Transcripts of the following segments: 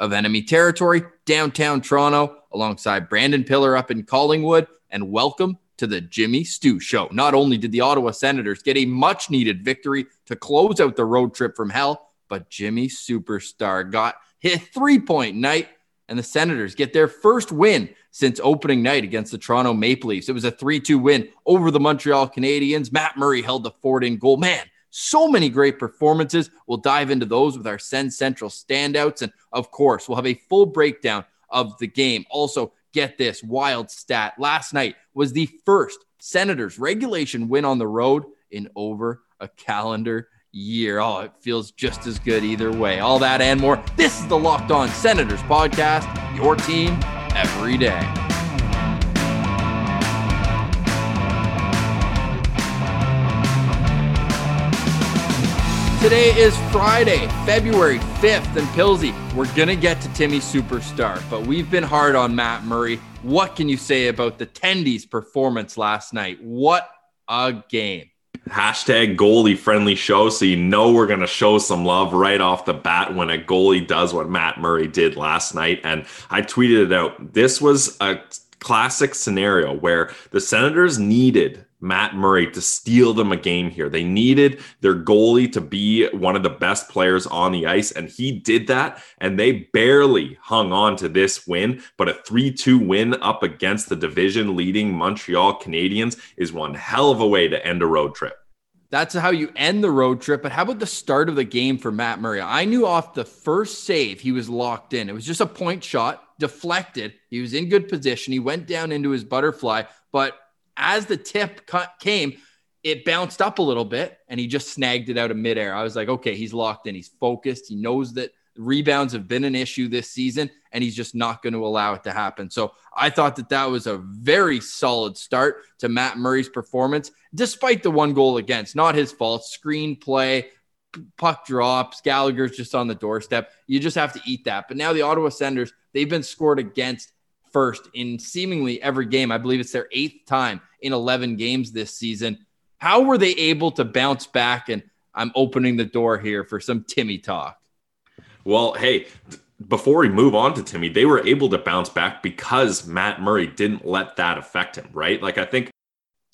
of enemy territory, downtown Toronto, alongside Brandon Pillar up in Collingwood. And welcome to the Timmy Stü Show. Not only did the Ottawa Senators get a much needed victory to close out the road trip from hell, but Timmy Superstar got his three point night and the Senators get their first win since opening night against the Toronto Maple Leafs. It was a 3 2 win over the Montreal Canadiens. Matt Murray held the fort in goal. Man, so many great performances. We'll dive into those with our Sens Central standouts. And of course, we'll have a full breakdown of the game. Also, get this wild stat. Last night was the first Senators regulation win on the road in over a calendar year. Oh, it feels just as good either way. All that and more. This is the Locked On Senators podcast, your team every day. Today is Friday, February 5th, and Pilsy, we're going to get to Timmy Superstar, but we've been hard on Matt Murray. What can you say about the Tendies' performance last night? What a game hashtag goalie friendly show. So you know we're going to show some love right off the bat when a goalie does what Matt Murray did last night. And I tweeted it out. This was a classic scenario where the Senators needed Matt Murray to steal them a game here. They needed their goalie to be one of the best players on the ice, and he did that. And they barely hung on to this win. But a 3 2 win up against the division leading Montreal Canadiens is one hell of a way to end a road trip. That's how you end the road trip. But how about the start of the game for Matt Murray? I knew off the first save he was locked in. It was just a point shot, deflected. He was in good position. He went down into his butterfly, but as the tip came, it bounced up a little bit and he just snagged it out of midair. I was like, okay, he's locked in. He's focused. He knows that rebounds have been an issue this season and he's just not going to allow it to happen. So I thought that that was a very solid start to Matt Murray's performance, despite the one goal against. Not his fault. Screen play, puck drops, Gallagher's just on the doorstep. You just have to eat that. But now the Ottawa Senators, they've been scored against first in seemingly every game. I believe it's their eighth time in 11 games this season. How were they able to bounce back? And I'm opening the door here for some Timmy talk. Well, hey, before we move on to Timmy, they were able to bounce back because Matt Murray didn't let that affect him, right? Like, I think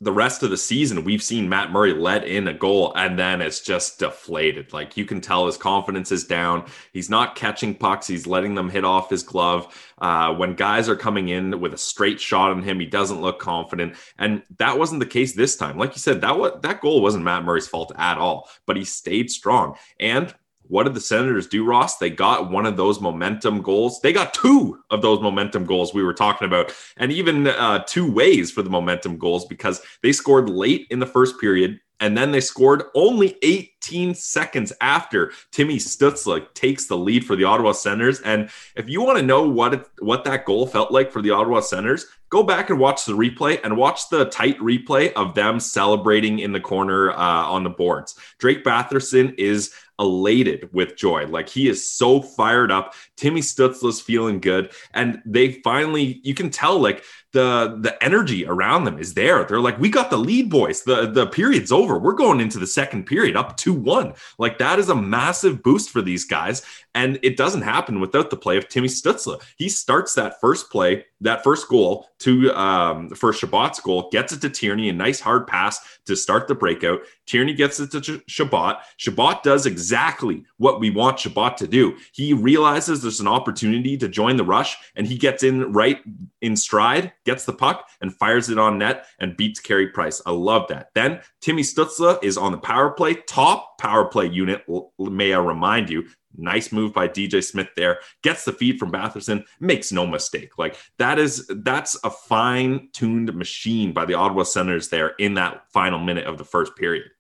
the rest of the season, we've seen Matt Murray let in a goal and then it's just deflated. Like you can tell his confidence is down. He's not catching pucks. He's letting them hit off his glove. Uh, when guys are coming in with a straight shot on him, he doesn't look confident. And that wasn't the case this time. Like you said, that was, that goal wasn't Matt Murray's fault at all, but he stayed strong. And what did the Senators do, Ross? They got one of those momentum goals. They got two of those momentum goals we were talking about, and even uh, two ways for the momentum goals because they scored late in the first period. And then they scored only 18 seconds after Timmy Stützle takes the lead for the Ottawa Senators. And if you want to know what it, what that goal felt like for the Ottawa Senators, go back and watch the replay and watch the tight replay of them celebrating in the corner uh, on the boards. Drake Batherson is elated with joy. Like he is so fired up. Timmy Stützle's feeling good. And they finally, you can tell like the the energy around them is there. They're like, we got the lead, boys. The the period's over. We're going into the second period up 2-1. Like that is a massive boost for these guys. And it doesn't happen without the play of Timmy Stützle. He starts that first play, that first goal to um, for Chabot's goal, gets it to Tierney, a nice hard pass to start the breakout. Tierney gets it to Chabot. Chabot does exactly what we want Chabot to do. He realizes there's an opportunity to join the rush, and he gets in right in stride, gets the puck, and fires it on net and beats Carey Price. I love that. Then Timmy Stützle is on the power play, top power play unit, may I remind you. Nice move by DJ Smith there. Gets the feed from Batherson. Makes no mistake. Like that is that's a fine-tuned machine by the Ottawa Senators there in that final minute of the first period.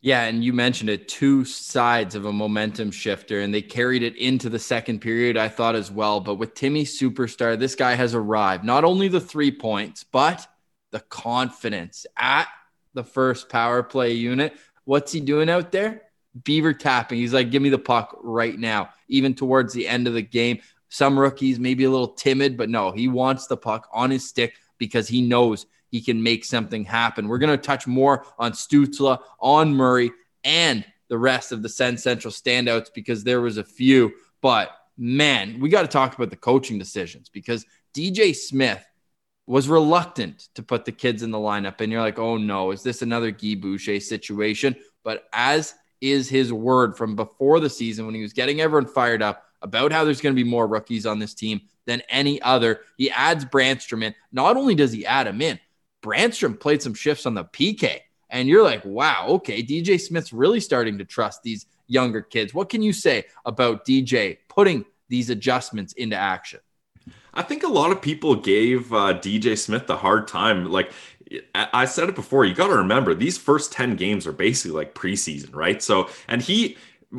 Yeah, and you mentioned it two sides of a momentum shifter, and they carried it into the second period, I thought as well. But with Timmy Superstar, this guy has arrived. Not only the three points, but the confidence at the first power play unit. What's he doing out there? Beaver tapping. He's like, give me the puck right now, even towards the end of the game. Some rookies maybe a little timid, but no, he wants the puck on his stick because he knows he can make something happen. We're going to touch more on Stützle, on Murray, and the rest of the Sens Central standouts because there was a few. But man, we got to talk about the coaching decisions because DJ Smith was reluctant to put the kids in the lineup. And you're like, oh no, is this another Guy Boucher situation? But as is his word from before the season when he was getting everyone fired up about how there's going to be more rookies on this team than any other, he adds Brannstrom in. Not only does he add him in, Brannstrom played some shifts on the PK. And you're like, wow, okay, DJ Smith's really starting to trust these younger kids. What can you say about DJ putting these adjustments into action? I think a lot of people gave uh, DJ Smith a hard time. Like I said it before, you got to remember these first 10 games are basically like preseason, right? So, and he,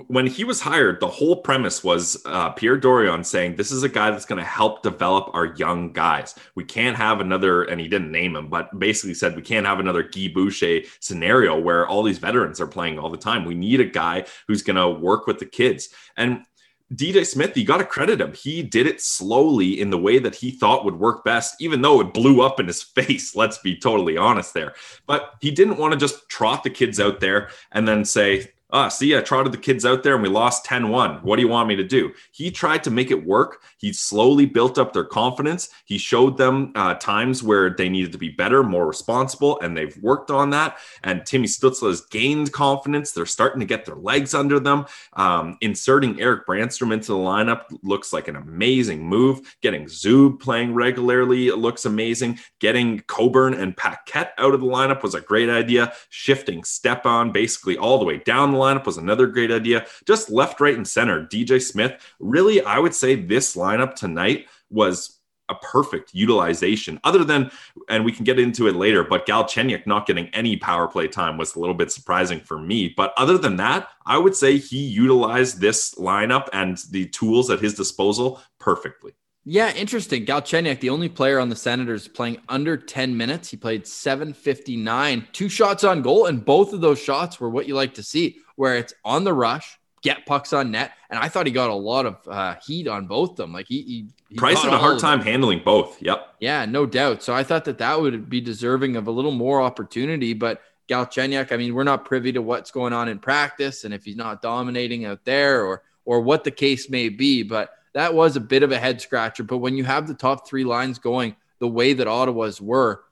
when he was hired, the whole premise was uh, Pierre Dorion saying, This is a guy that's going to help develop our young guys. We can't have another, and he didn't name him, but basically said, We can't have another Guy Boucher scenario where all these veterans are playing all the time. We need a guy who's going to work with the kids. And DJ Smith, you got to credit him. He did it slowly in the way that he thought would work best, even though it blew up in his face. Let's be totally honest there. But he didn't want to just trot the kids out there and then say, ah, see, I trotted the kids out there and we lost 10 1. What do you want me to do? He tried to make it work. He slowly built up their confidence. He showed them uh, times where they needed to be better, more responsible, and they've worked on that. And Timmy Stützle has gained confidence. They're starting to get their legs under them. Um, inserting Eric Brannstrom into the lineup looks like an amazing move. Getting Zub playing regularly looks amazing. Getting Coburn and Paquette out of the lineup was a great idea. Shifting Stepan basically all the way down the lineup was another great idea. Just left, right, and center. DJ Smith, really, I would say this lineup tonight was a perfect utilization, other than, and we can get into it later, but Galchenyuk not getting any power play time was a little bit surprising for me. But other than that, I would say he utilized this lineup and the tools at his disposal perfectly. Yeah, interesting. Galchenyuk, the only player on the Senators playing under 10 minutes. He played 759, two shots on goal, and both of those shots were what you like to see, where it's on the rush, get pucks on net. And I thought he got a lot of uh, heat on both of them. Like he, he, he Price had a hard time handling both. Yep. Yeah, no doubt. So I thought that that would be deserving of a little more opportunity. But Galchenyuk, I mean, we're not privy to what's going on in practice and if he's not dominating out there or or what the case may be. But that was a bit of a head scratcher. But when you have the top three lines going the way that Ottawa's were,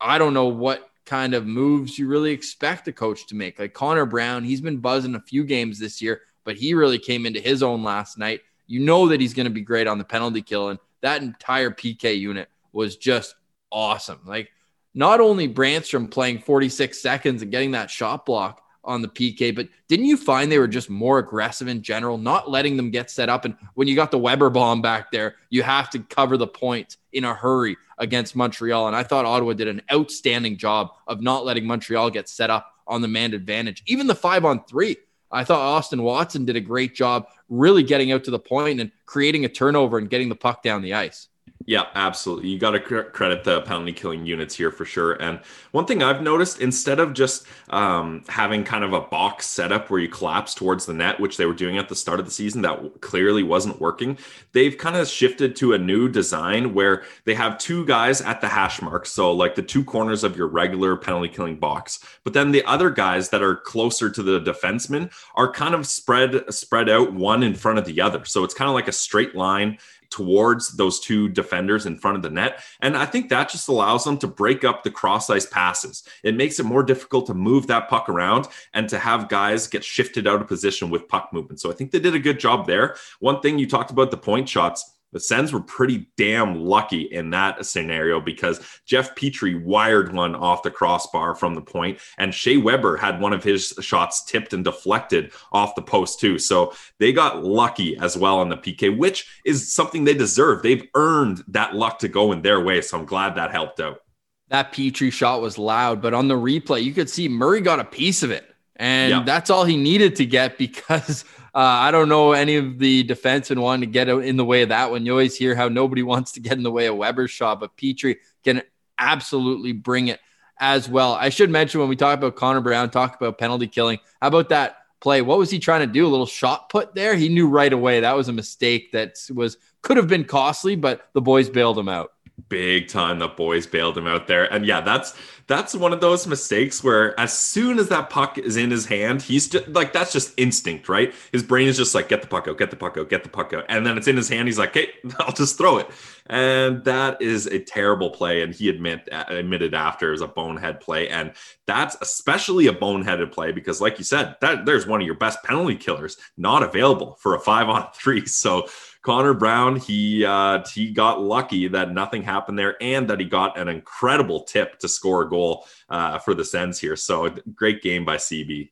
I don't know what kind of moves you really expect a coach to make. Like Connor Brown, he's been buzzing a few games this year, but he really came into his own last night. You know that he's going to be great on the penalty kill. And that entire PK unit was just awesome. Like, not only Brannstrom playing 46 seconds and getting that shot block, on the PK, but didn't you find they were just more aggressive in general, not letting them get set up? And when you got the Weber bomb back there, you have to cover the point in a hurry against Montreal. And I thought Ottawa did an outstanding job of not letting Montreal get set up on the man advantage. Even the five on three, I thought Austin Watson did a great job really getting out to the point and creating a turnover and getting the puck down the ice. Yeah, absolutely. You got to cr- credit the penalty killing units here for sure. And one thing I've noticed, instead of just um, having kind of a box setup where you collapse towards the net, which they were doing at the start of the season, that clearly wasn't working. They've kind of shifted to a new design where they have two guys at the hash mark, so like the two corners of your regular penalty killing box. But then the other guys that are closer to the defenseman are kind of spread spread out one in front of the other. So it's kind of like a straight line towards those two defenders in front of the net. And I think that just allows them to break up the cross ice passes. It makes it more difficult to move that puck around and to have guys get shifted out of position with puck movement. So I think they did a good job there. One thing you talked about the point shots the Sens were pretty damn lucky in that scenario because Jeff Petry wired one off the crossbar from the point, and Shea Weber had one of his shots tipped and deflected off the post too. So they got lucky as well on the PK, which is something they deserve. They've earned that luck to go in their way. So I'm glad that helped out. That Petry shot was loud, but on the replay, you could see Murray got a piece of it And Yeah. that's all he needed to get because uh, I don't know any of the defensemen wanting to get in the way of that one. You always hear how nobody wants to get in the way of Weber's shot, but Petry can absolutely bring it as well. I should mention when we talk about Connor Brown, talk about penalty killing. How about that play? What was he trying to do? A little shot put there. He knew right away that was a mistake that was could have been costly, but the boys bailed him out. Big time the boys bailed him out there. And yeah that's that's one of those mistakes where as soon as that puck is in his hand he's just like that's just instinct right? His brain is just like get the puck out get the puck out get the puck out. And then it's in his hand he's like hey i'll just throw it. And that is a terrible play and he admit uh, admitted after it was a bonehead play. And that's especially a boneheaded play because like you said that there's one of your best penalty killers not available for a five on three. So Connor Brown, he uh, he got lucky that nothing happened there, and that he got an incredible tip to score a goal uh, for the Sens here. So great game by CB.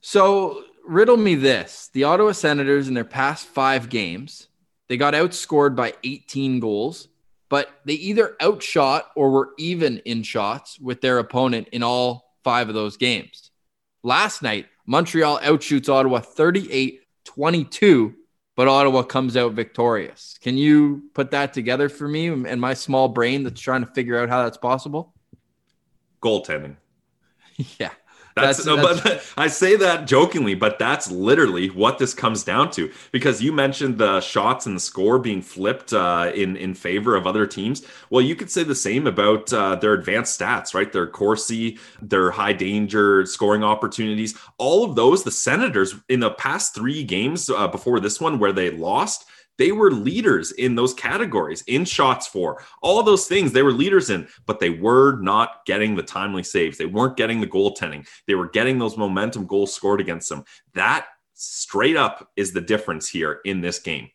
So riddle me this: the Ottawa Senators in their past five games, they got outscored by 18 goals, but they either outshot or were even in shots with their opponent in all five of those games. Last night, Montreal outshoots Ottawa 38-22 but Ottawa comes out victorious. Can you put that together for me and my small brain that's trying to figure out how that's possible? Goaltending. yeah. That's, That's- no, that's- but I say that jokingly, but that's literally what this comes down to. Because you mentioned the shots and the score being flipped uh, in in favor of other teams. Well, you could say the same about uh, their advanced stats, right? Their Corsi, their high danger scoring opportunities, all of those. The Senators in the past three games uh, before this one, where they lost, they were leaders in those categories in shots for all those things they were leaders in but they were not getting the timely saves. They weren't getting the goaltending. They were getting those momentum goals scored against them. That straight up is the difference here in this game.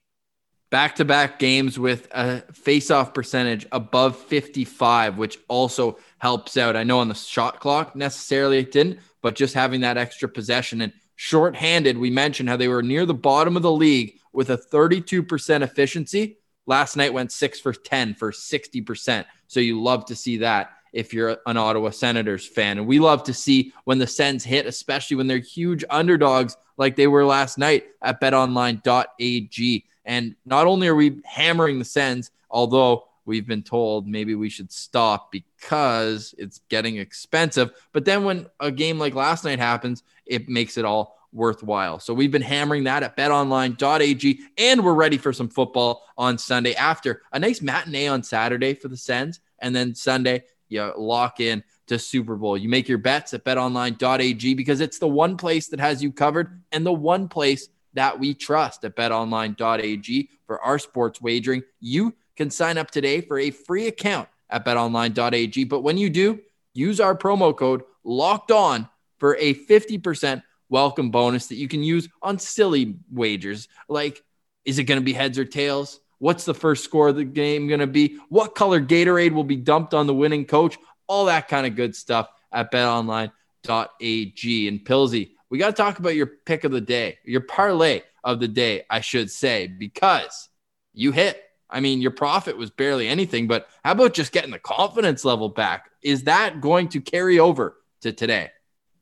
Back to back games with a face-off percentage above 55, which also helps out. I know on the shot clock necessarily it didn't, but just having that extra possession and shorthanded, we mentioned how they were near the bottom of the league with a 32% efficiency. Last night went six for 10 for 60%. So you love to see that if you're an Ottawa Senators fan. And we love to see when the Sens hit, especially when they're huge underdogs like they were last night at betonline.ag. And not only are we hammering the Sens, although we've been told maybe we should stop because it's getting expensive. But then when a game like last night happens, it makes it all worthwhile. So we've been hammering that at betonline.ag and we're ready for some football on Sunday after a nice matinee on Saturday for the Sens. And then Sunday, you lock in to Super Bowl. You make your bets at betonline.ag because it's the one place that has you covered and the one place that we trust at betonline.ag for our sports wagering. You can sign up today for a free account at betonline.ag. But when you do, use our promo code locked on for a 50% welcome bonus that you can use on silly wagers like is it going to be heads or tails? What's the first score of the game going to be? What color Gatorade will be dumped on the winning coach? All that kind of good stuff at betonline.ag. And Pilsy, we got to talk about your pick of the day, your parlay of the day, I should say, because you hit. I mean, your profit was barely anything, but how about just getting the confidence level back? Is that going to carry over to today?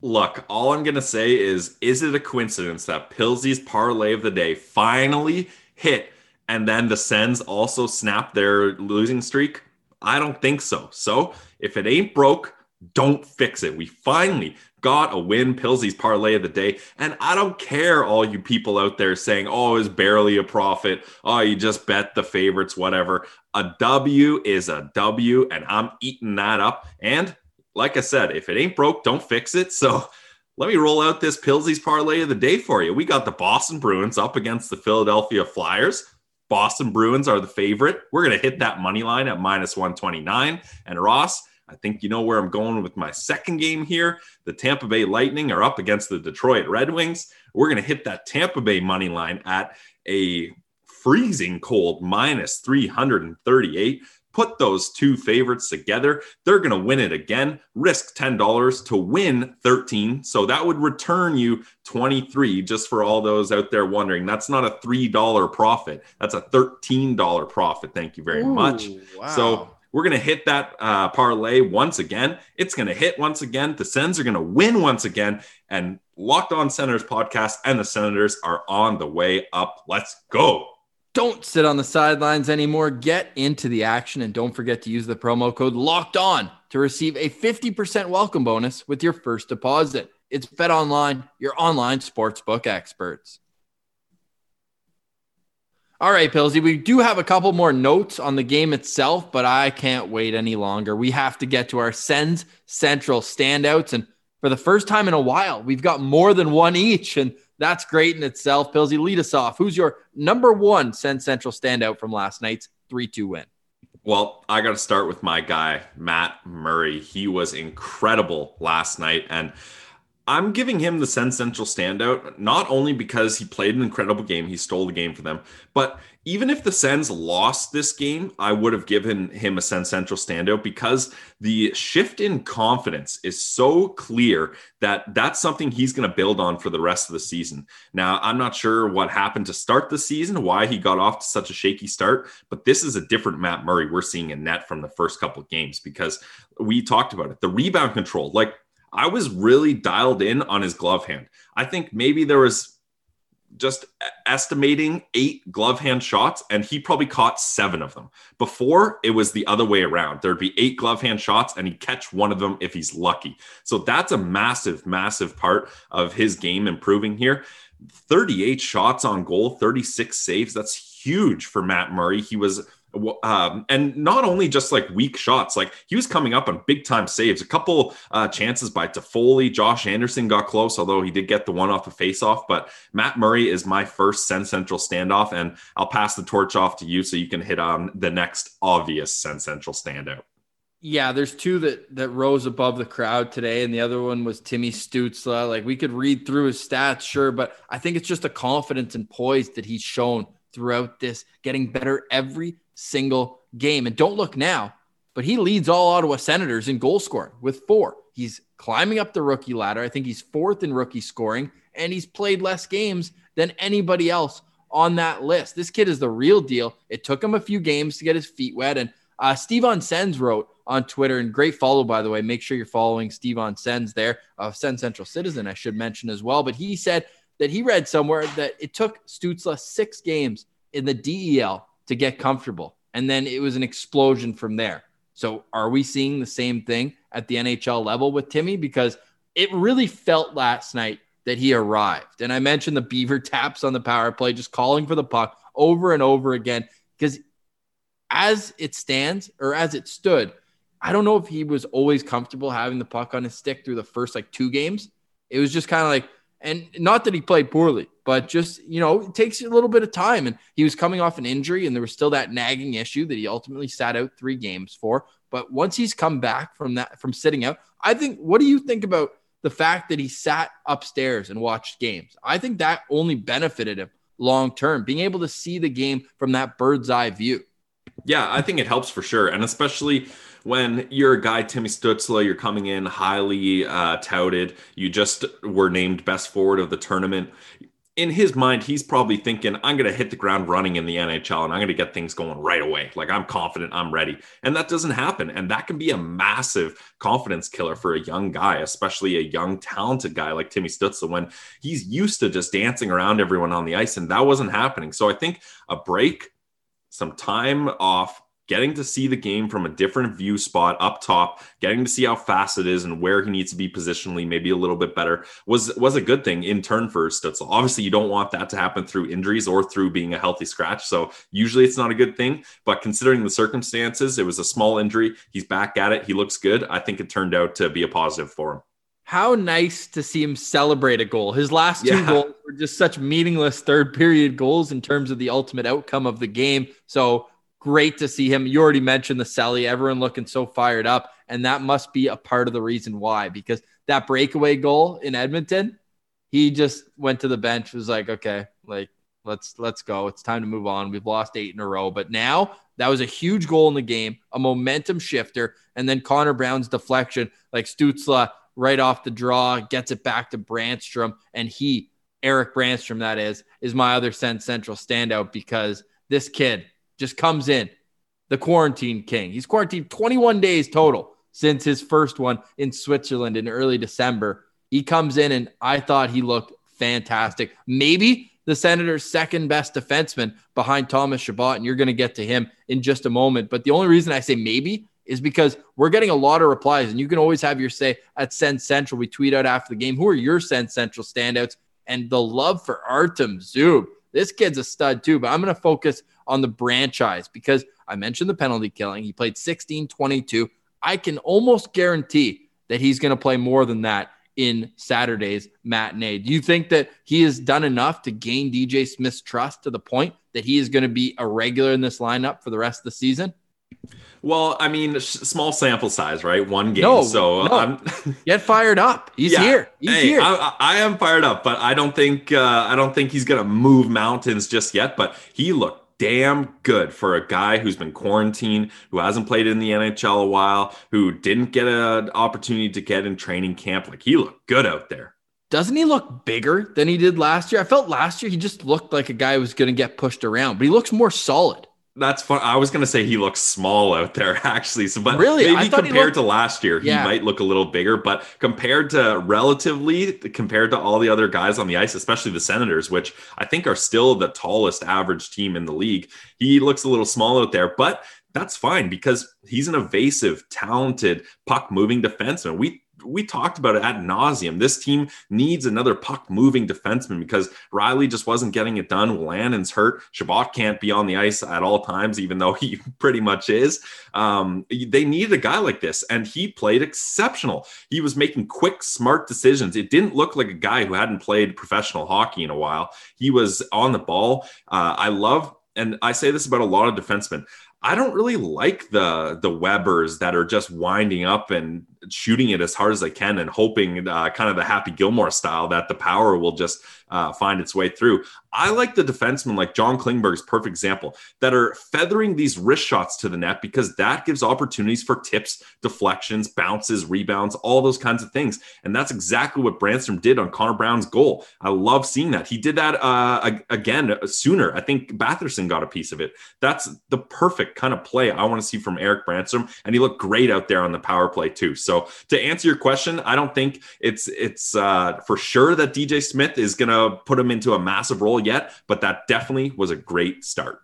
Look, all I'm going to say is is it a coincidence that Pilsy's parlay of the day finally hit and then the Sens also snapped their losing streak? I don't think so. So if it ain't broke, don't fix it. We finally got a win, Pilsy's parlay of the day. And I don't care, all you people out there saying, oh, it's barely a profit. Oh, you just bet the favorites, whatever. A W is a W, and I'm eating that up. And like I said, if it ain't broke, don't fix it. So let me roll out this Pilsy's parlay of the day for you. We got the Boston Bruins up against the Philadelphia Flyers. Boston Bruins are the favorite. We're going to hit that money line at minus 129. And Ross, I think you know where I'm going with my second game here. The Tampa Bay Lightning are up against the Detroit Red Wings. We're going to hit that Tampa Bay money line at a freezing cold minus 338. Put those two favorites together. They're going to win it again. Risk $10 to win 13. So that would return you 23 just for all those out there wondering. That's not a $3 profit. That's a $13 profit. Thank you very much. Wow. So We're going to hit that uh, parlay once again. It's going to hit once again. The Sens are going to win once again. And Locked On Senators podcast and the Senators are on the way up. Let's go. Don't sit on the sidelines anymore. Get into the action and don't forget to use the promo code Locked On to receive a 50% welcome bonus with your first deposit. It's Bet Online, your online sportsbook experts. All right, Pillsy, we do have a couple more notes on the game itself, but I can't wait any longer. We have to get to our Sens Central standouts. And for the first time in a while, we've got more than one each. And that's great in itself. Pillsy, lead us off. Who's your number one Sens Central standout from last night's 3 2 win? Well, I got to start with my guy, Matt Murray. He was incredible last night. And I'm giving him the Sens Central standout, not only because he played an incredible game, he stole the game for them, but even if the Sens lost this game, I would have given him a Sens Central standout because the shift in confidence is so clear that that's something he's going to build on for the rest of the season. Now, I'm not sure what happened to start the season, why he got off to such a shaky start, but this is a different Matt Murray we're seeing in net from the first couple of games because we talked about it. The rebound control, like I was really dialed in on his glove hand. I think maybe there was just estimating eight glove hand shots, and he probably caught seven of them. Before, it was the other way around. There'd be eight glove hand shots, and he'd catch one of them if he's lucky. So that's a massive, massive part of his game improving here. 38 shots on goal, 36 saves. That's huge for Matt Murray. He was um, and not only just like weak shots, like he was coming up on big time saves. A couple uh, chances by Toffoli, Josh Anderson got close, although he did get the one off the face off. But Matt Murray is my first Sens Central standoff, and I'll pass the torch off to you so you can hit on the next obvious Sens Central standout. Yeah, there's two that that rose above the crowd today, and the other one was Timmy Stützle. Like we could read through his stats, sure, but I think it's just a confidence and poise that he's shown throughout this, getting better every single game. And don't look now, but he leads all Ottawa Senators in goal scoring with four. He's climbing up the rookie ladder. I think he's fourth in rookie scoring, and he's played less games than anybody else on that list. This kid is the real deal. It took him a few games to get his feet wet. And uh, Steve on Sens wrote on Twitter, and great follow, by the way. Make sure you're following Steve on Sens there, of Sens Central Citizen, I should mention as well. But he said that he read somewhere that it took Stützle six games in the DEL to get comfortable. And then it was an explosion from there. So are we seeing the same thing at the NHL level with Timmy? Because it really felt last night that he arrived. And I mentioned the Beaver taps on the power play, just calling for the puck over and over again. Because as it stands or as it stood, I don't know if he was always comfortable having the puck on his stick through the first like two games. It was just kind of like, and not that he played poorly, but just, you know, it takes a little bit of time. And he was coming off an injury, and there was still that nagging issue that he ultimately sat out three games for. But once he's come back from that, from sitting out, I think, what do you think about the fact that he sat upstairs and watched games? I think that only benefited him long term, being able to see the game from that bird's eye view. Yeah, I think it helps for sure. And especially when you're a guy, Timmy Stützle, you're coming in highly uh, touted. You just were named best forward of the tournament. In his mind, he's probably thinking, I'm going to hit the ground running in the NHL and I'm going to get things going right away. Like, I'm confident, I'm ready. And that doesn't happen. And that can be a massive confidence killer for a young guy, especially a young, talented guy like Timmy Stützle, when he's used to just dancing around everyone on the ice. And that wasn't happening. So I think a break, some time off, getting to see the game from a different view spot up top, getting to see how fast it is and where he needs to be positionally, maybe a little bit better, was was a good thing in turn for Stützle. Obviously, you don't want that to happen through injuries or through being a healthy scratch. So usually it's not a good thing. But considering the circumstances, it was a small injury. He's back at it. He looks good. I think it turned out to be a positive for him. How nice to see him celebrate a goal. His last two yeah. goals were just such meaningless third period goals in terms of the ultimate outcome of the game. So Great to see him. You already mentioned the celly, everyone looking so fired up. And that must be a part of the reason why, because that breakaway goal in Edmonton, he just went to the bench, was like, okay, like let's let's go. It's time to move on. We've lost eight in a row. But now that was a huge goal in the game, a momentum shifter. And then Connor Brown's deflection, like Stützle right off the draw, gets it back to Brannstrom. And he, Eric Brannstrom, that is, is my other Sens Central standout because this kid just comes in, the quarantine king. He's quarantined 21 days total since his first one in Switzerland in early December. He comes in and I thought he looked fantastic. Maybe the Senators' second best defenseman behind Thomas Chabot, and you're going to get to him in just a moment. But the only reason I say maybe is because we're getting a lot of replies, and you can always have your say at Sens Central. We tweet out after the game who are your Sens Central standouts, and the love for Artem Zub. This kid's a stud too, but I'm going to focus on the franchise because I mentioned the penalty killing. He played 16 22. I can almost guarantee that he's going to play more than that in Saturday's matinee. Do you think that he has done enough to gain DJ Smith's trust to the point that he is going to be a regular in this lineup for the rest of the season? Well, I mean, small sample size, right? One game. No, so no. I'm get fired up. He's yeah. here. He's hey, here. I, I, am fired up, but I don't think uh, I don't think he's gonna move mountains just yet. But he looked damn good for a guy who's been quarantined, who hasn't played in the NHL a while, who didn't get an opportunity to get in training camp. Like he looked good out there. Doesn't he look bigger than he did last year? I felt last year he just looked like a guy who was going to get pushed around, but he looks more solid. That's fun. I was gonna say he looks small out there, actually. So, but really, maybe compared looked, to last year, yeah. he might look a little bigger. But compared to relatively, compared to all the other guys on the ice, especially the Senators, which I think are still the tallest average team in the league, he looks a little small out there. But that's fine because he's an evasive, talented puck moving defenseman. We we talked about it at nauseum. This team needs another puck moving defenseman because Reilly just wasn't getting it done. Wolanin's hurt. Chabot can't be on the ice at all times, even though he pretty much is. Um, they needed a guy like this, and he played exceptional. He was making quick, smart decisions. It didn't look like a guy who hadn't played professional hockey in a while. He was on the ball. Uh, I love and I say this about a lot of defensemen. I don't really like the the Webers that are just winding up and shooting it as hard as they can and hoping uh, kind of the Happy Gilmore style that the power will just uh, find its way through. I like the defensemen like John Klingberg's perfect example that are feathering these wrist shots to the net because that gives opportunities for tips, deflections, bounces, rebounds, all those kinds of things. And that's exactly what Brannstrom did on Connor Brown's goal. I love seeing that. He did that uh, again uh, sooner. I think Batherson got a piece of it. That's the perfect kind of play I want to see from Eric Brannstrom. And he looked great out there on the power play too. So to answer your question, I don't think it's it's uh, for sure that DJ Smith is going to put him into a massive role yet, but that definitely was a great start.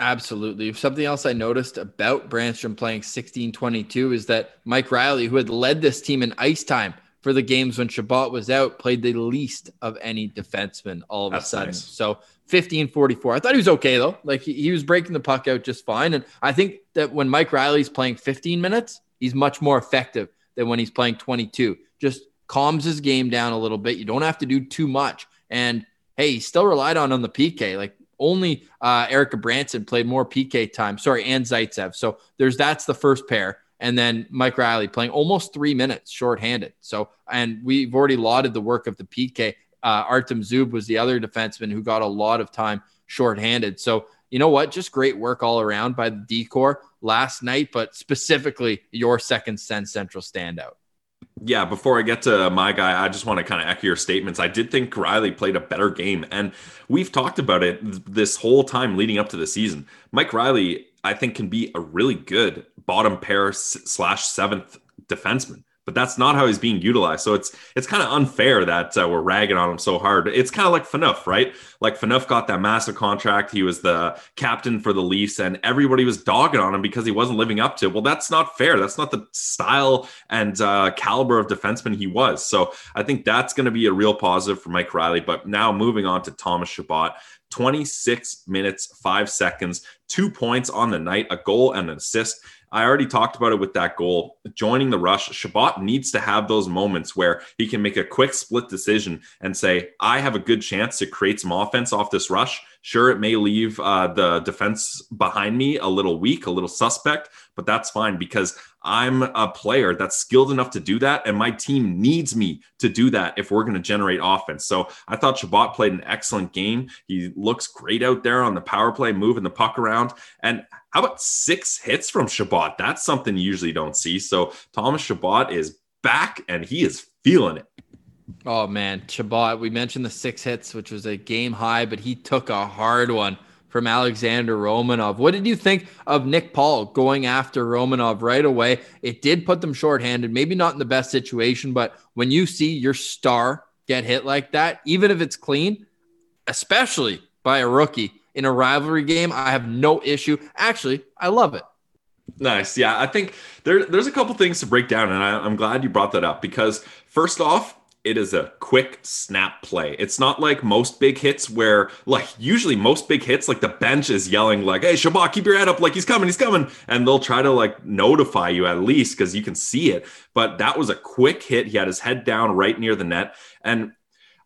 Absolutely. Something else I noticed about Brannstrom playing 16-22 is that Mike Reilly, who had led this team in ice time for the games when Chabot was out, played the least of any defenseman all of That's a sudden. Nice. So 15-44. I thought he was okay though. Like he, he was breaking the puck out just fine. And I think that when Mike Reilly's playing 15 minutes, he's much more effective than when he's playing 22. Just calms his game down a little bit. You don't have to do too much. And hey, he still relied on on the PK. Like only uh, Erik Gudbranson played more PK time. Sorry, and Zaitsev. So there's that's the first pair. And then Mike Reilly playing almost three minutes shorthanded. So, and we've already lauded the work of the PK. Uh, Artem Zub was the other defenseman who got a lot of time shorthanded. So, you know what? Just great work all around by the D-core last night, but specifically your second Sens Central standout yeah, before I get to my guy, I just want to kind of echo your statements. I did think Reilly played a better game, and we've talked about it this whole time leading up to the season. Mike Reilly, I think, can be a really good bottom pair slash seventh defenseman but that's not how he's being utilized. So it's it's kind of unfair that uh, we're ragging on him so hard. It's kind of like Phaneuf, right? Like Phaneuf got that massive contract. He was the captain for the Leafs, and everybody was dogging on him because he wasn't living up to. It. Well, that's not fair. That's not the style and uh, caliber of defenseman he was. So I think that's going to be a real positive for Mike Reilly. But now moving on to Thomas Chabot. 26 minutes, five seconds, two points on the night, a goal and an assist. I already talked about it with that goal. Joining the rush, Chabot needs to have those moments where he can make a quick split decision and say, I have a good chance to create some offense off this rush. Sure, it may leave uh, the defense behind me a little weak, a little suspect, but that's fine because I'm a player that's skilled enough to do that. And my team needs me to do that if we're going to generate offense. So I thought Chabot played an excellent game. He looks great out there on the power play, moving the puck around. And how about six hits from Chabot? That's something you usually don't see. So Thomas Chabot is back and he is feeling it. Oh man, Chabot. We mentioned the six hits, which was a game high, but he took a hard one from Alexander Romanov. What did you think of Nick Paul going after Romanov right away? It did put them shorthanded, maybe not in the best situation, but when you see your star get hit like that, even if it's clean, especially by a rookie in a rivalry game, I have no issue. Actually, I love it. Nice. Yeah, I think there, there's a couple things to break down, and I, I'm glad you brought that up because first off, it is a quick snap play. It's not like most big hits where, like, usually most big hits, like the bench is yelling, like, "Hey, Chabot, keep your head up! Like he's coming, he's coming!" And they'll try to like notify you at least because you can see it. But that was a quick hit. He had his head down right near the net, and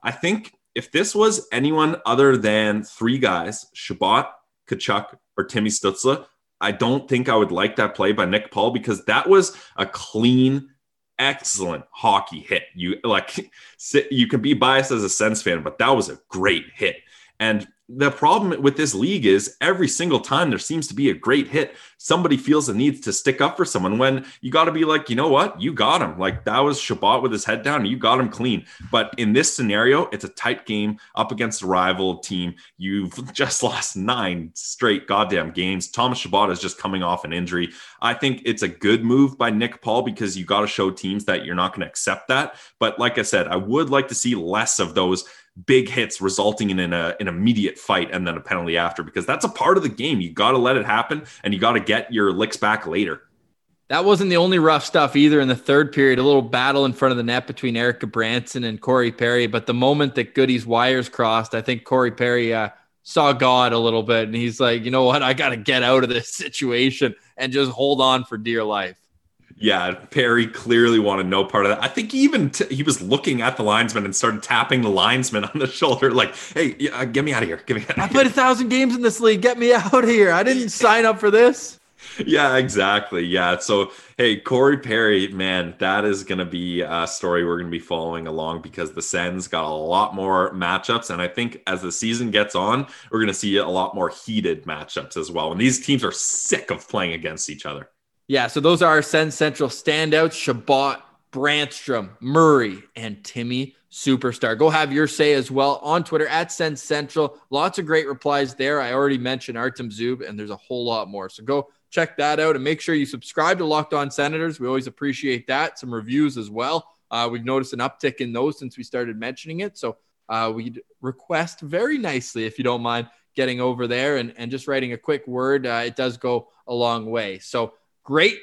I think if this was anyone other than three guys, Chabot, Tkachuk, or Timmy Stützle, I don't think I would like that play by Nick Paul because that was a clean excellent hockey hit. You like you can be biased as a Sens fan, but that was a great hit. And the problem with this league is every single time there seems to be a great hit, somebody feels the need to stick up for someone when you got to be like, you know what, you got him. Like that was Chabot with his head down, you got him clean. But in this scenario, it's a tight game up against a rival team. You've just lost nine straight goddamn games. Thomas Chabot is just coming off an injury. I think it's a good move by Nick Paul because you got to show teams that you're not going to accept that. But like I said, I would like to see less of those big hits resulting in an, uh, an immediate fight and then a penalty after because that's a part of the game. You got to let it happen and you got to get your licks back later. That wasn't the only rough stuff either in the third period. A little battle in front of the net between Erik Gudbranson and Corey Perry. But the moment that Goody's wires crossed, I think Corey Perry uh, saw God a little bit and he's like, you know what? I got to get out of this situation and just hold on for dear life. Yeah, Perry clearly wanted no part of that. I think he even t- he was looking at the linesman and started tapping the linesman on the shoulder, like, "Hey, uh, get me out of here! Get me out!" I played a thousand games in this league. Get me out of here! I didn't sign up for this. Yeah, exactly. Yeah. So, hey, Corey Perry, man, that is going to be a story we're going to be following along because the Sens got a lot more matchups. And I think as the season gets on, we're going to see a lot more heated matchups as well. And these teams are sick of playing against each other. Yeah, so those are our Sens Central standouts Chabot, Brannstrom, Murray, and Timmy Superstar. Go have your say as well on Twitter at Sens Central. Lots of great replies there. I already mentioned Artem Zub, and there's a whole lot more. So go check that out and make sure you subscribe to Locked On Senators. We always appreciate that. Some reviews as well. Uh, we've noticed an uptick in those since we started mentioning it. So uh, we'd request very nicely, if you don't mind, getting over there and, and just writing a quick word. Uh, it does go a long way. So great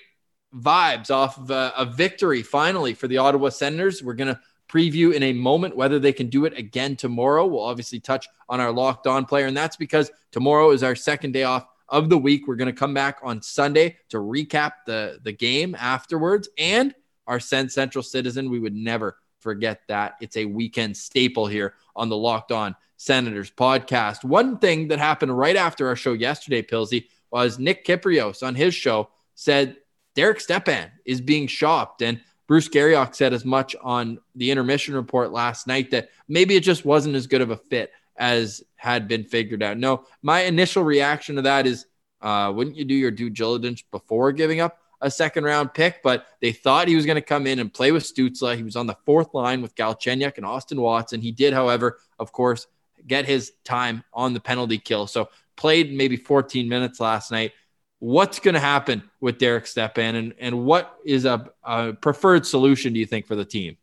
vibes off of a, a victory finally for the Ottawa Senators. We're going to preview in a moment whether they can do it again tomorrow. We'll obviously touch on our locked on player, and that's because tomorrow is our second day off of the week. We're going to come back on Sunday to recap the, the game afterwards and our Sens Central Citizen. We would never forget that. It's a weekend staple here on the Locked On Senators podcast. One thing that happened right after our show yesterday, Pilsy, was Nick Kypreos on his show said Derek Stepan is being shopped. And Bruce Garrioch said as much on the intermission report last night that maybe it just wasn't as good of a fit as had been figured out. No, my initial reaction to that is uh, wouldn't you do your due diligence before giving up a second round pick? But they thought he was going to come in and play with Stützle. He was on the fourth line with Galchenyuk and Austin Watson. He did, however, of course, get his time on the penalty kill. So played maybe 14 minutes last night what's going to happen with Derek Stepan and, and what is a, a, preferred solution, do you think, for the team?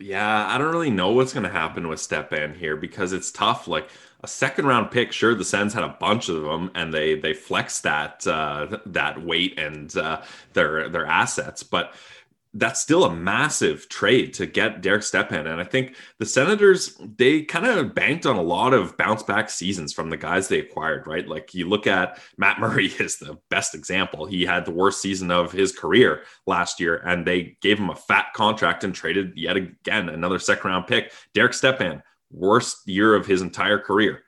Yeah, I don't really know what's going to happen with Stepan here because it's tough. Like a second round pick, sure, the Sens had a bunch of them and they they flex that uh, that weight and uh, their their assets, but that's still a massive trade to get Derek Stepan. And I think the Senators, they kind of banked on a lot of bounce back seasons from the guys they acquired, right? Like you look at Matt Murray is the best example. He had the worst season of his career last year, and they gave him a fat contract and traded yet again another second round pick. Derek Stepan, worst year of his entire career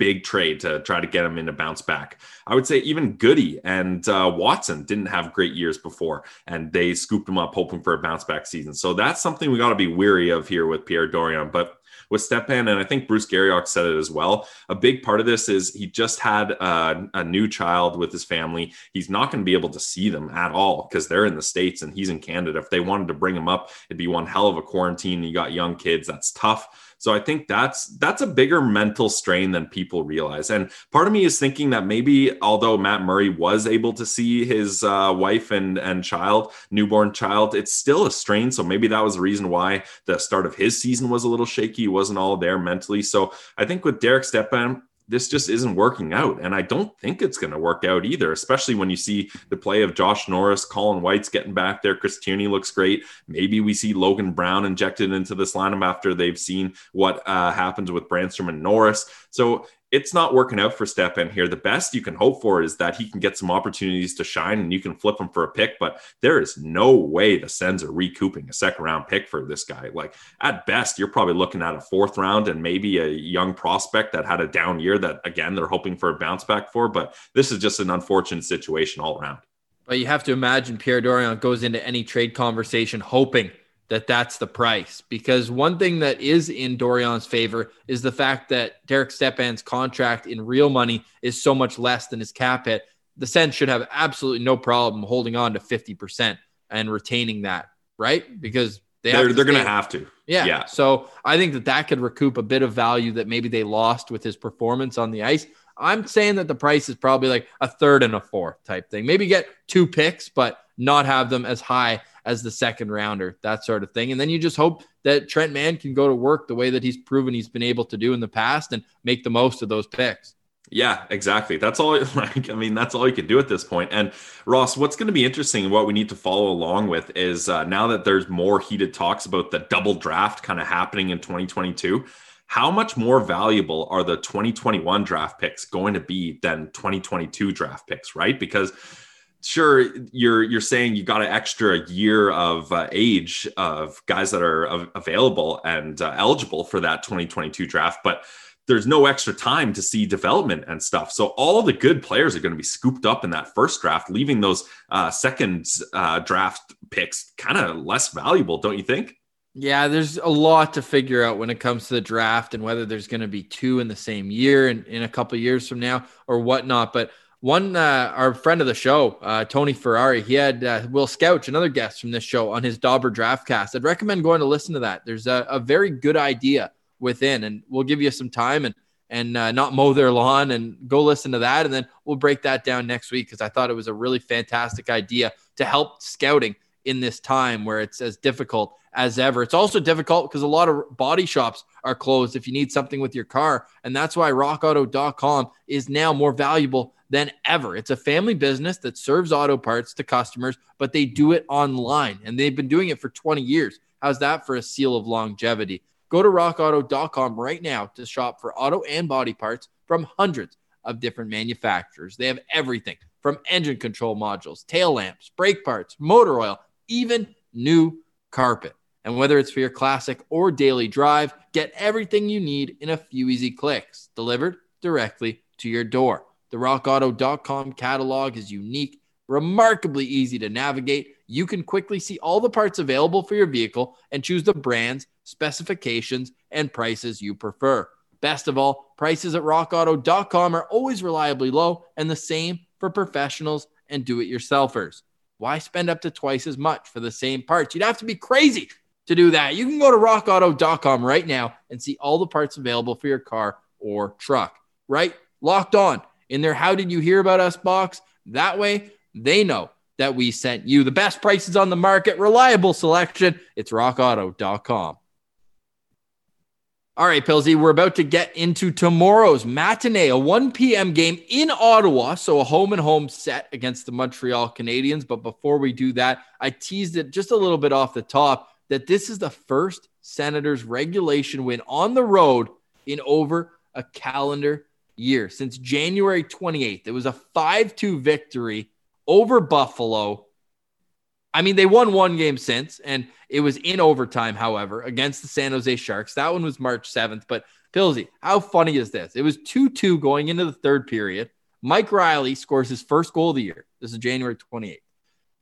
big trade to try to get him in to bounce back. I would say even Goody and uh, Watson didn't have great years before, and they scooped him up hoping for a bounce back season. So that's something we got to be weary of here with Pierre Dorion. But with Stepan, and I think Bruce Garrioch said it as well. A big part of this is he just had a, a new child with his family. He's not going to be able to see them at all because they're in the States and he's in Canada. If they wanted to bring him up, it'd be one hell of a quarantine. You got young kids, that's tough. So I think that's that's a bigger mental strain than people realize. And part of me is thinking that maybe although Matt Murray was able to see his uh, wife and and child, newborn child, it's still a strain. So maybe that was the reason why the start of his season was a little shaky. He wasn't all there mentally. So I think with Derek Stepan, this just isn't working out. And I don't think it's going to work out either, especially when you see the play of Josh Norris, Colin White's getting back there. Chris Tierney looks great. Maybe we see Logan Brown injected into this lineup after they've seen what uh, happens with Brannstrom and Norris. So it's not working out for Stepan here. The best you can hope for is that he can get some opportunities to shine and you can flip him for a pick. But there is no way the Sens are recouping a second round pick for this guy. Like at best, you're probably looking at a fourth round and maybe a young prospect that had a down year that again they're hoping for a bounce back for. But this is just an unfortunate situation all around. But you have to imagine Pierre Dorion goes into any trade conversation hoping that that's the price. Because one thing that is in Dorion's favor is the fact that Derek Stepan's contract in real money is so much less than his cap hit. The Sens should have absolutely no problem holding on to 50% and retaining that, right? Because they they're, they're going to have to. Yeah. yeah. So I think that that could recoup a bit of value that maybe they lost with his performance on the ice. I'm saying that the price is probably like a third and a fourth type thing. Maybe get two picks, but not have them as high as the second rounder, that sort of thing. And then you just hope that Trent Mann can go to work the way that he's proven he's been able to do in the past and make the most of those picks. Yeah, exactly. That's all. Like, I mean, that's all you can do at this point. And Ross, what's going to be interesting and what we need to follow along with is uh, now that there's more heated talks about the double draft kind of happening in 2022. How much more valuable are the 2021 draft picks going to be than 2022 draft picks, right? Because sure you're you're saying you got an extra year of uh, age of guys that are available and uh, eligible for that 2022 draft but there's no extra time to see development and stuff so all the good players are going to be scooped up in that first draft leaving those uh, second uh, draft picks kind of less valuable don't you think yeah, there's a lot to figure out when it comes to the draft and whether there's going to be two in the same year and in a couple years from now or whatnot. But one, uh, our friend of the show, uh, Tony Ferrari, he had uh, Will Scouch, another guest from this show, on his Dobber Draftcast. I'd recommend going to listen to that. There's a, a very good idea within, and we'll give you some time and and uh, not mow their lawn and go listen to that, and then we'll break that down next week because I thought it was a really fantastic idea to help scouting in this time where it's as difficult as ever. It's also difficult because a lot of body shops are closed if you need something with your car. And that's why rockauto.com is now more valuable than ever. It's a family business that serves auto parts to customers, but they do it online and they've been doing it for 20 years. How's that for a seal of longevity? Go to rockauto.com right now to shop for auto and body parts from hundreds of different manufacturers. They have everything from engine control modules, tail lamps, brake parts, motor oil, even new carpet. And whether it's for your classic or daily drive, get everything you need in a few easy clicks, delivered directly to your door. The rockauto.com catalog is unique, remarkably easy to navigate. You can quickly see all the parts available for your vehicle and choose the brands, specifications, and prices you prefer. Best of all, prices at rockauto.com are always reliably low and the same for professionals and do it yourselfers. Why spend up to twice as much for the same parts? You'd have to be crazy to do that. You can go to rockauto.com right now and see all the parts available for your car or truck, right? Locked on in their How Did You Hear About Us box. That way, they know that we sent you the best prices on the market, reliable selection. It's rockauto.com. All right, Pilsy, we're about to get into tomorrow's matinee, a 1 p.m. game in Ottawa. So a home and home set against the Montreal Canadiens. But before we do that, I teased it just a little bit off the top that this is the first Senators regulation win on the road in over a calendar year since January 28th. It was a 5 2 victory over Buffalo. I mean, they won one game since, and it was in overtime, however, against the San Jose Sharks. That one was March 7th. But, Pilsy, how funny is this? It was 2 2 going into the third period. Mike Reilly scores his first goal of the year. This is January 28th.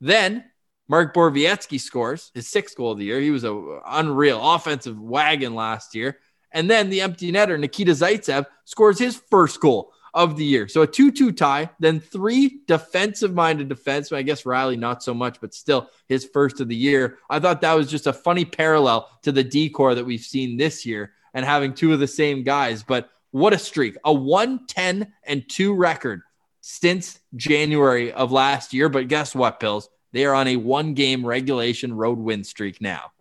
Then Mark Borowiecki scores his sixth goal of the year. He was a unreal offensive wagon last year. And then the empty netter, Nikita Zaitsev, scores his first goal of the year. So a 2 2 tie, then three defensive minded defensemen. I guess Reilly, not so much, but still his first of the year. I thought that was just a funny parallel to the D-core that we've seen this year and having two of the same guys. But what a streak. A 110 and 2 record since January of last year. But guess what, Pills? They are on a one game regulation road win streak now.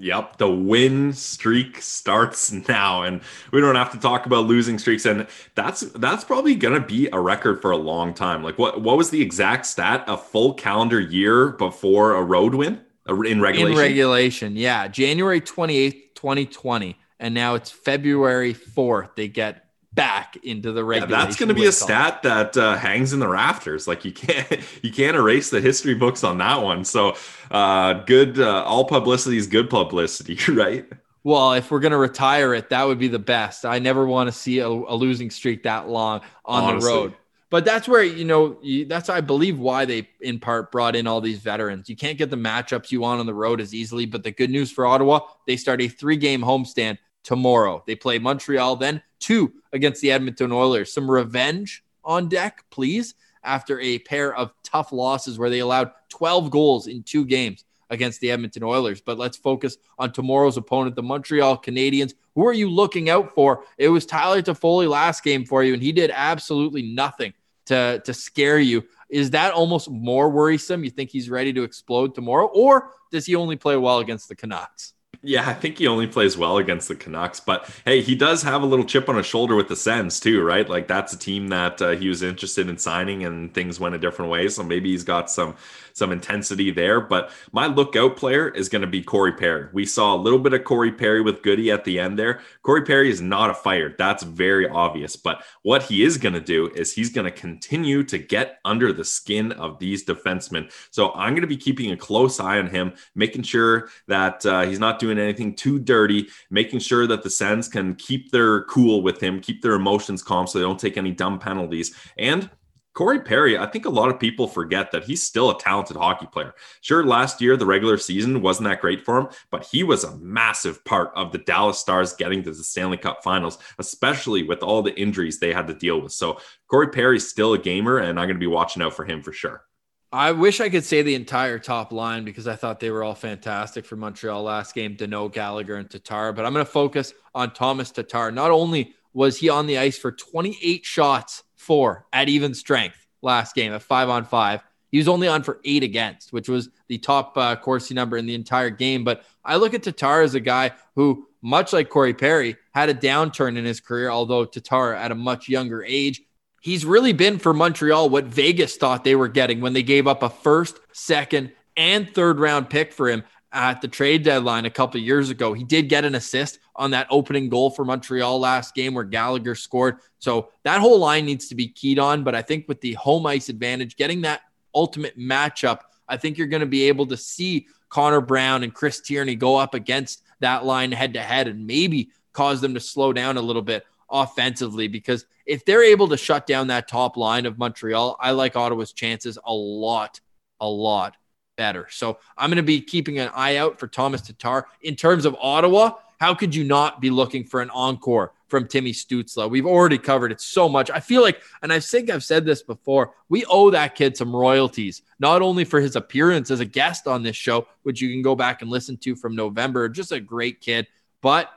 Yep, the win streak starts now, and we don't have to talk about losing streaks. And that's that's probably gonna be a record for a long time. Like what what was the exact stat? A full calendar year before a road win in regulation. In regulation, yeah, January twenty eighth, twenty twenty, and now it's February fourth. They get back into the regulation. Yeah, that's going to be a stat that uh, hangs in the rafters. Like you can't you can't erase the history books on that one. So uh, good. Uh, all publicity is good publicity, right? Well, if we're going to retire it, that would be the best. I never want to see a, a losing streak that long on Honestly. the road. But that's where you know you, that's I believe why they in part brought in all these veterans. You can't get the matchups you want on the road as easily. But the good news for Ottawa, they start a three game homestand tomorrow. They play Montreal, then two against the Edmonton Oilers. Some revenge on deck, please, after a pair of tough losses where they allowed 12 goals in two games against the Edmonton Oilers. But let's focus on tomorrow's opponent, the Montreal Canadiens. Who are you looking out for? It was Tyler Toffoli last game for you, and he did absolutely nothing to, to scare you. Is that almost more worrisome? You think he's ready to explode tomorrow, or does he only play well against the Canucks? Yeah, I think he only plays well against the Canucks, but hey, he does have a little chip on his shoulder with the Sens too, right? Like that's a team that uh, he was interested in signing, and things went a different way. So maybe he's got some some intensity there. But my lookout player is going to be Corey Perry. We saw a little bit of Corey Perry with Goody at the end there. Corey Perry is not a fighter. That's very obvious. But what he is going to do is he's going to continue to get under the skin of these defensemen. So I'm going to be keeping a close eye on him, making sure that uh, he's not doing anything too dirty, making sure that the Sens can keep their cool with him, keep their emotions calm so they don't take any dumb penalties. And Corey Perry, I think a lot of people forget that he's still a talented hockey player. Sure, last year, the regular season wasn't that great for him, but he was a massive part of the Dallas Stars getting to the Stanley Cup finals, especially with all the injuries they had to deal with. So, Corey Perry's still a gamer, and I'm going to be watching out for him for sure. I wish I could say the entire top line because I thought they were all fantastic for Montreal last game, Danault, Gallagher, and Tatar. But I'm going to focus on Thomas Tatar. Not only was he on the ice for 28 shots four at even strength last game at five on five. He was only on for eight against, which was the top uh, Corsi number in the entire game. But I look at Tatar as a guy who, much like Corey Perry, had a downturn in his career, although Tatar at a much younger age. He's really been for Montreal what Vegas thought they were getting when they gave up a first, second, and third round pick for him at the trade deadline a couple years ago. He did get an assist on that opening goal for Montreal last game where Gallagher scored. So that whole line needs to be keyed on. But I think with the home ice advantage, getting that ultimate matchup, I think you're going to be able to see Connor Brown and Chris Tierney go up against that line head to head and maybe cause them to slow down a little bit offensively because if they're able to shut down that top line of Montreal, I like Ottawa's chances a lot, a lot better. So I'm going to be keeping an eye out for Thomas Tatar. In terms of Ottawa, how could you not be looking for an encore from Timmy Stützle? We've already covered it so much. I feel like, and I think I've said this before, we owe that kid some royalties, not only for his appearance as a guest on this show, which you can go back and listen to from November, just a great kid, but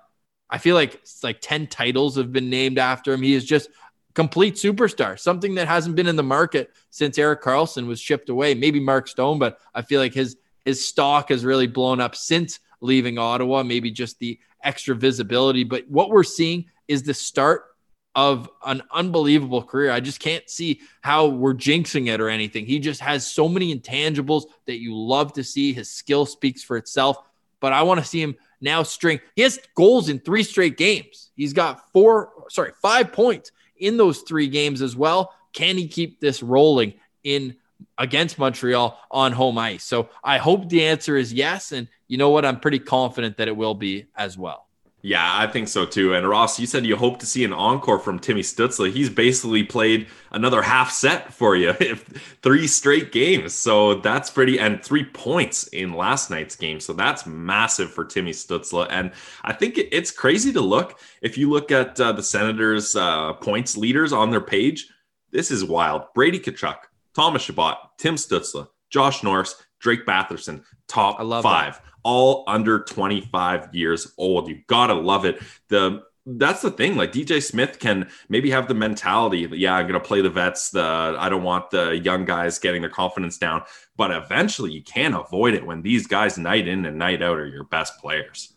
I feel like it's like 10 titles have been named after him. He is just complete superstar, something that hasn't been in the market since Erik Karlsson was shipped away. Maybe Mark Stone, but I feel like his his stock has really blown up since leaving Ottawa. Maybe just the extra visibility, but what we're seeing is the start of an unbelievable career. I just can't see how we're jinxing it or anything. He just has so many intangibles that you love to see. His skill speaks for itself, but I want to see him now string. He has goals in three straight games. He's got four, sorry, five points in those three games as well. Can he keep this rolling in against Montreal on home ice? So I hope the answer is yes. And you know what? I'm pretty confident that it will be as well. Yeah, I think so too. And Ross, you said you hope to see an encore from Timmy Stützle. He's basically played another half set for you, three straight games. So that's pretty, and three points in last night's game. So that's massive for Timmy Stützle. And I think it's crazy to look. If you look at uh, the Senators' uh, points leaders on their page, this is wild. Brady Tkachuk, Thomas Chabot, Tim Stützle, Josh Norris, Drake Batherson, top five. That. All under 25 years old. You gotta love it. The that's the thing. Like DJ Smith can maybe have the mentality, that yeah, I'm to play the vets. The I don't want the young guys getting their confidence down. But eventually, you can't avoid it when these guys, night in and night out, are your best players.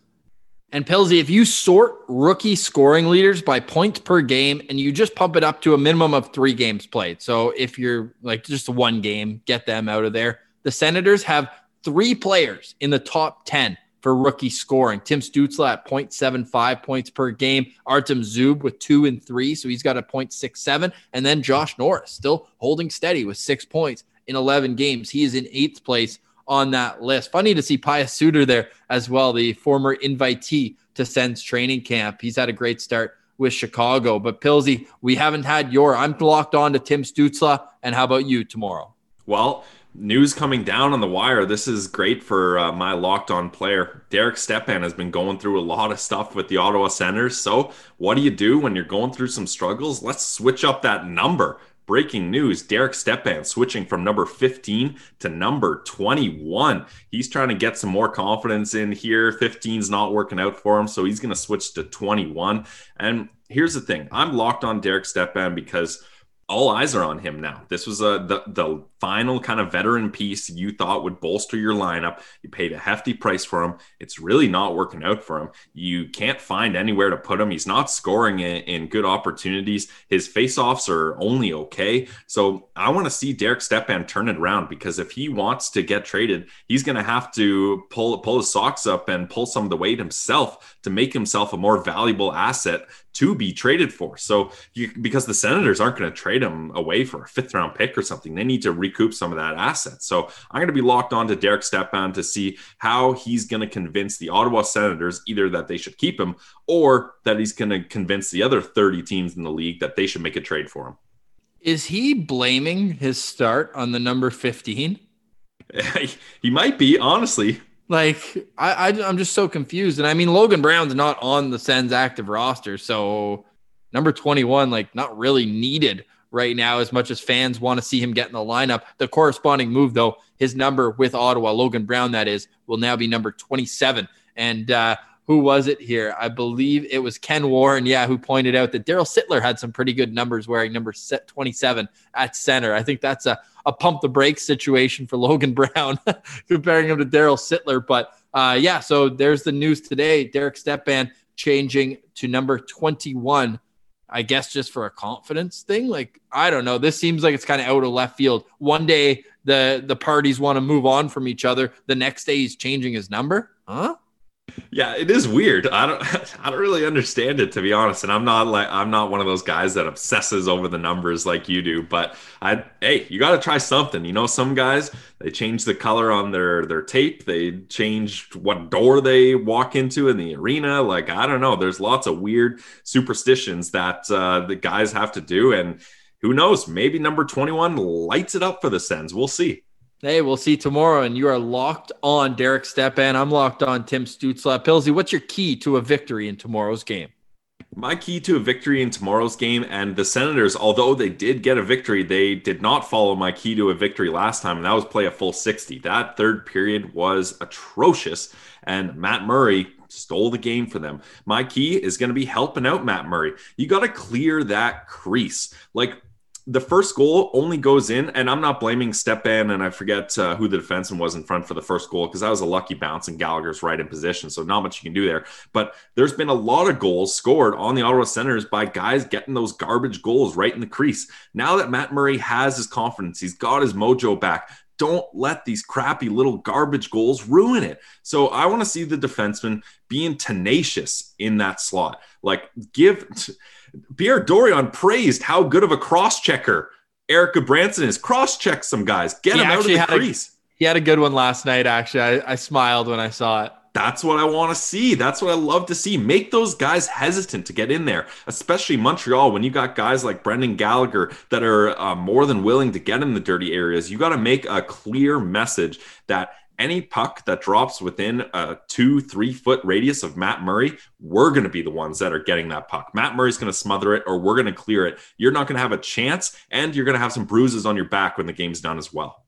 And Pilsy, if you sort rookie scoring leaders by points per game and you just pump it up to a minimum of three games played. So if you're like just one game, get them out of there. The Senators have three players in the top 10 for rookie scoring. Tim Stützle at 0.75 points per game. Artem Zub with two and three. So he's got a 0.67. And then Josh Norris still holding steady with six points in 11 games. He is in eighth place on that list. Funny to see Pius Suter there as well, the former invitee to Sens training camp. He's had a great start with Chicago. But Pilsy, we haven't had your. I'm locked on to Tim Stützle. And how about you tomorrow? Well, news coming down on the wire. This is great for uh, my locked on player. Derek Stepan has been going through a lot of stuff with the Ottawa Senators. So, what do you do when you're going through some struggles? Let's switch up that number. Breaking news Derek Stepan switching from number 15 to number 21. He's trying to get some more confidence in here. 15's not working out for him, so he's going to switch to 21. And here's the thing I'm locked on Derek Stepan because all eyes are on him now. This was a the, the final kind of veteran piece you thought would bolster your lineup. You paid a hefty price for him. It's really not working out for him. You can't find anywhere to put him. He's not scoring in, in good opportunities. His faceoffs are only okay. So I want to see Derek Stepan turn it around because if he wants to get traded, he's going to have to pull pull his socks up and pull some of the weight himself to make himself a more valuable asset to be traded for. So you, because the Senators aren't going to trade him away for a fifth round pick or something, they need to recoup some of that asset. So I'm going to be locked on to Derek Stepan to see how he's going to convince the Ottawa Senators either that they should keep him or that he's going to convince the other 30 teams in the league that they should make a trade for him. Is he blaming his start on the number 15? he might be, honestly. Like I, I am just so confused. And I mean Logan Brown's not on the Sens active roster, so number 21 like not really needed right now as much as fans want to see him get in the lineup. The corresponding move though, his number with Ottawa, Logan Brown that is, will now be number 27. And uh who was it here? I believe it was Ken Warren, yeah, who pointed out that Daryl Sittler had some pretty good numbers wearing number 27 at center. I think that's a, a pump the brakes situation for Logan Brown, comparing him to Daryl Sittler. But uh, yeah, so there's the news today. Derek Stepan changing to number 21. I guess just for a confidence thing. Like, I don't know. This seems like it's kind of out of left field. One day the the parties want to move on from each other. The next day he's changing his number. Huh? Yeah, it is weird. I don't I don't really understand it to be honest. And I'm not like I'm not one of those guys that obsesses over the numbers like you do, but I hey, you got to try something. You know, some guys they change the color on their their tape, they change what door they walk into in the arena. Like I don't know, there's lots of weird superstitions that uh the guys have to do and who knows, maybe number 21 lights it up for the Sens. We'll see. Hey, we'll see tomorrow. And you are locked on Derek Stepan. I'm locked on Tim Stützle. Pilsy, what's your key to a victory in tomorrow's game? My key to a victory in tomorrow's game, and the Senators, although they did get a victory, they did not follow my key to a victory last time, and that was play a full 60. That third period was atrocious, and Matt Murray stole the game for them. My key is going to be helping out Matt Murray. You got to clear that crease. Like the first goal only goes in, and I'm not blaming Stepan, and I forget uh, who the defenseman was in front for the first goal because that was a lucky bounce and Gallagher's right in position, so not much you can do there. But there's been a lot of goals scored on the Ottawa Senators by guys getting those garbage goals right in the crease. Now that Matt Murray has his confidence, he's got his mojo back. Don't let these crappy little garbage goals ruin it. So I want to see the defenseman being tenacious in that slot. Like give. T- Pierre Dorion praised how good of a cross checker Erik Gudbranson is. Cross check some guys, get he him out of the crease. A, he had a good one last night, actually. I, I smiled when I saw it. That's what I want to see. That's what I love to see. Make those guys hesitant to get in there, especially Montreal. When you got guys like Brendan Gallagher that are uh, more than willing to get in the dirty areas, you got to make a clear message that any puck that drops within a two, three foot radius of Matt Murray, we're going to be the ones that are getting that puck. Matt Murray's going to smother it or we're going to clear it. You're not going to have a chance and you're going to have some bruises on your back when the game's done as well.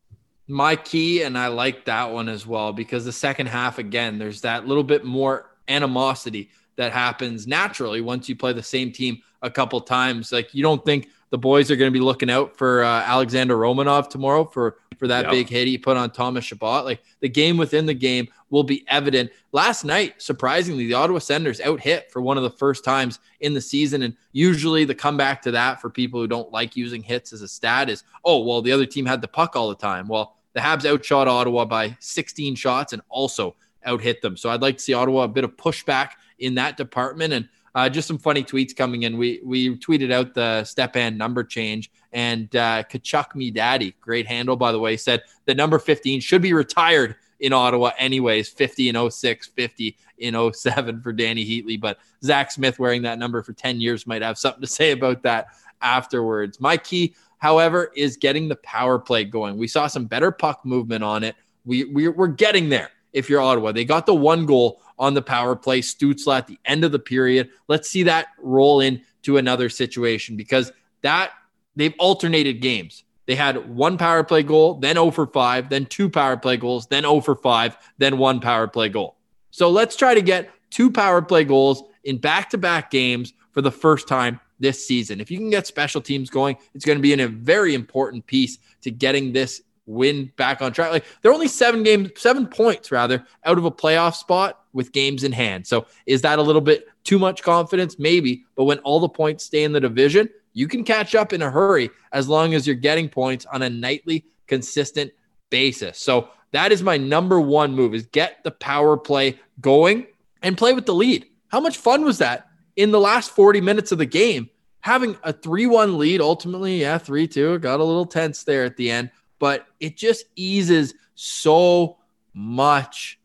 My key, and I like that one as well because the second half, again, there's that little bit more animosity that happens naturally once you play the same team a couple times. Like you don't think the boys are going to be looking out for uh, Alexander Romanov tomorrow for for that yep. big hit he put on Thomas Chabot. Like the game within the game will be evident. Last night, surprisingly, the Ottawa Senators out hit for one of the first times in the season. And usually the comeback to that for people who don't like using hits as a stat is, oh, well, the other team had the puck all the time. Well, the Habs outshot Ottawa by 16 shots and also out hit them. So I'd like to see Ottawa a bit of pushback in that department. And uh, just some funny tweets coming in. We we tweeted out the Stepan number change, and uh, Kachuk me daddy, great handle by the way, said the number 15 should be retired in Ottawa anyways. 50 in 06, 50 in 07 for Dany Heatley, but Zack Smith wearing that number for 10 years might have something to say about that afterwards. My key, however, is getting the power play going. We saw some better puck movement on it. We, we we're getting there. If you're Ottawa, they got the one goal on the power play. Stützle at the end of the period. Let's see that roll in to another situation because that they've alternated games. They had one power play goal, then 0 for 5, then two power play goals, then 0 for 5, then one power play goal. So let's try to get two power play goals in back to back games for the first time this season. If you can get special teams going, it's going to be in a very important piece to getting this win back on track. Like they're only seven games, seven points rather, out of a playoff spot with games in hand. So is that a little bit too much confidence? Maybe. But when all the points stay in the division, you can catch up in a hurry as long as you're getting points on a nightly consistent basis. So that is my number one move is get the power play going and play with the lead. How much fun was that in the last 40 minutes of the game? Having a 3 1 lead, ultimately, yeah, 3 2, got a little tense there at the end but it just eases so much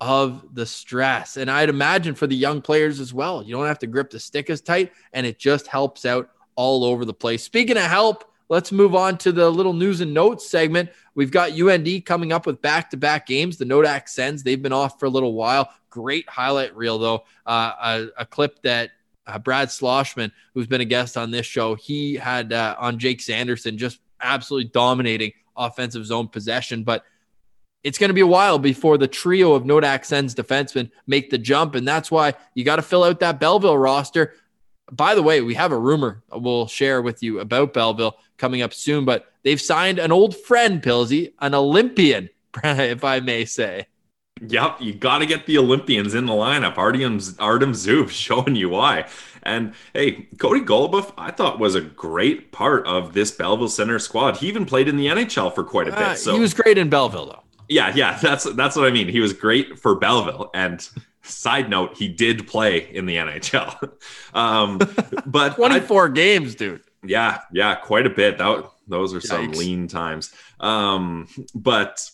of the stress. And I'd imagine for the young players as well, you don't have to grip the stick as tight, and it just helps out all over the place. Speaking of help, let's move on to the little news and notes segment. We've got UND coming up with back to back games. The Nodak sends, they've been off for a little while. Great highlight reel, though. Uh, a, a, clip that uh, Brad Sloshman, who's been a guest on this show, he had uh, on Jake Sanderson, just absolutely dominating offensive zone possession. But it's going to be a while before the trio of Nodak Sens defensemen make the jump. And that's why you got to fill out that Belleville roster. By the way, we have a rumor we'll share with you about Belleville coming up soon, but they've signed an old friend, Pilsy, an Olympian, if I may say. Yep, you got to get the Olympians in the lineup. Artem, Artem Zub showing you why. And hey, Cody Goloubef, I thought was a great part of this Belleville Center squad. He even played in the NHL for quite a bit. Uh, so he was great in Belleville, though. Yeah, yeah, that's that's what I mean. He was great for Belleville. And side note, he did play in the NHL. um, but 24 games, dude. Yeah, yeah, quite a bit. That those are Yikes. some lean times. Um, but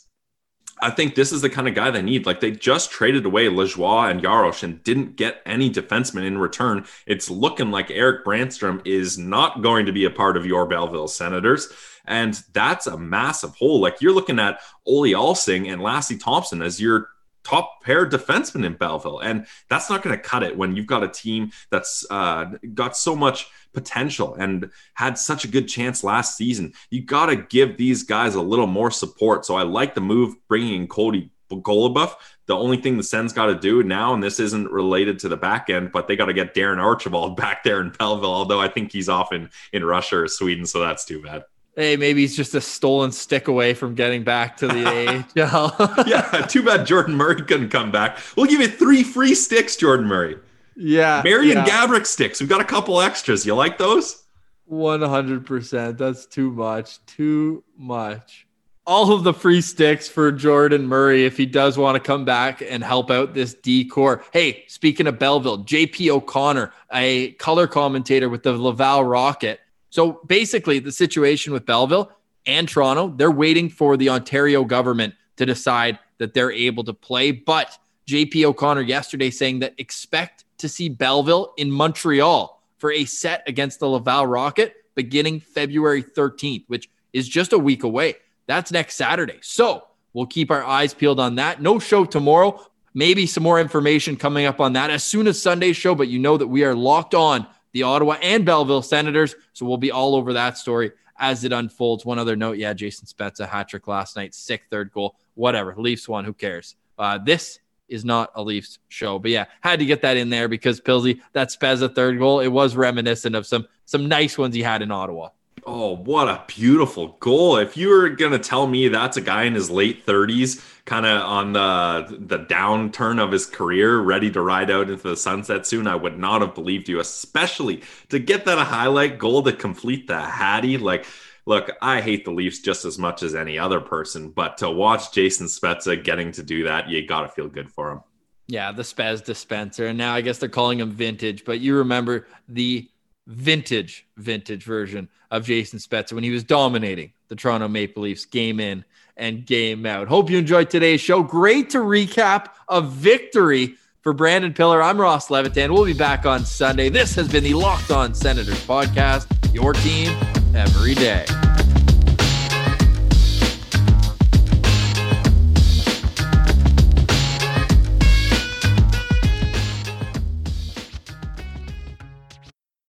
I think this is the kind of guy they need. Like they just traded away Lajoie and Yarosh and didn't get any defensemen in return. It's looking like Erik Brännström is not going to be a part of your Belleville Senators. And that's a massive hole. Like you're looking at Olle Alsing and Lassi Thomson as your top pair defenseman in Belleville. And that's not going to cut it when you've got a team that's uh, got so much – potential and had such a good chance last season. You got to give these guys a little more support. So I like the move bringing in Cody Goloubef. The only thing the Sens got to do now, and this isn't related to the back end, but they got to get Darren Archibald back there in Belleville. Although I think he's off in in Russia or Sweden, so that's too bad. Hey, maybe he's just a stolen stick away from getting back to the AHL. yeah, too bad Jordan Murray couldn't come back. We'll give you three free sticks, Jordan Murray. Yeah. Marian yeah. Gaborik sticks. We've got a couple extras. You like those? 100%. That's too much. Too much. All of the free sticks for Jordan Murray if he does want to come back and help out this D-core. Hey, speaking of Belleville, JP O'Connor, a color commentator with the Laval Rocket. So basically, the situation with Belleville and Toronto, they're waiting for the Ontario government to decide that they're able to play. But JP O'Connor yesterday saying that expect to see Belleville in Montreal for a set against the Laval Rocket beginning February 13th, which is just a week away. That's next Saturday. So we'll keep our eyes peeled on that. No show tomorrow. Maybe some more information coming up on that as soon as Sunday's show, but you know that we are locked on the Ottawa and Belleville Senators. So we'll be all over that story as it unfolds. One other note, yeah, Jason Spezza hat trick last night, sick third goal, whatever. Leafs won, who cares? Uh, this is not a Leafs show, but yeah, had to get that in there because Pilsy, that Spezza third goal, it was reminiscent of some some nice ones he had in Ottawa. Oh, what a beautiful goal. If you were going to tell me that's a guy in his late 30s, kind of on the the downturn of his career, ready to ride out into the sunset soon, I would not have believed you, especially to get that a highlight goal to complete the Hattie. Like, look, I hate the Leafs just as much as any other person, but to watch Jason Spezza getting to do that, you got to feel good for him. Yeah, the Spez dispenser. And now I guess they're calling him vintage, but you remember the vintage, vintage version of Jason Spezza when he was dominating the Toronto Maple Leafs game in and game out. Hope you enjoyed today's show. Great to recap a victory for Brandon Pillar. I'm Ross Levitan. We'll be back on Sunday. This has been the Locked On Senators podcast, your team every day.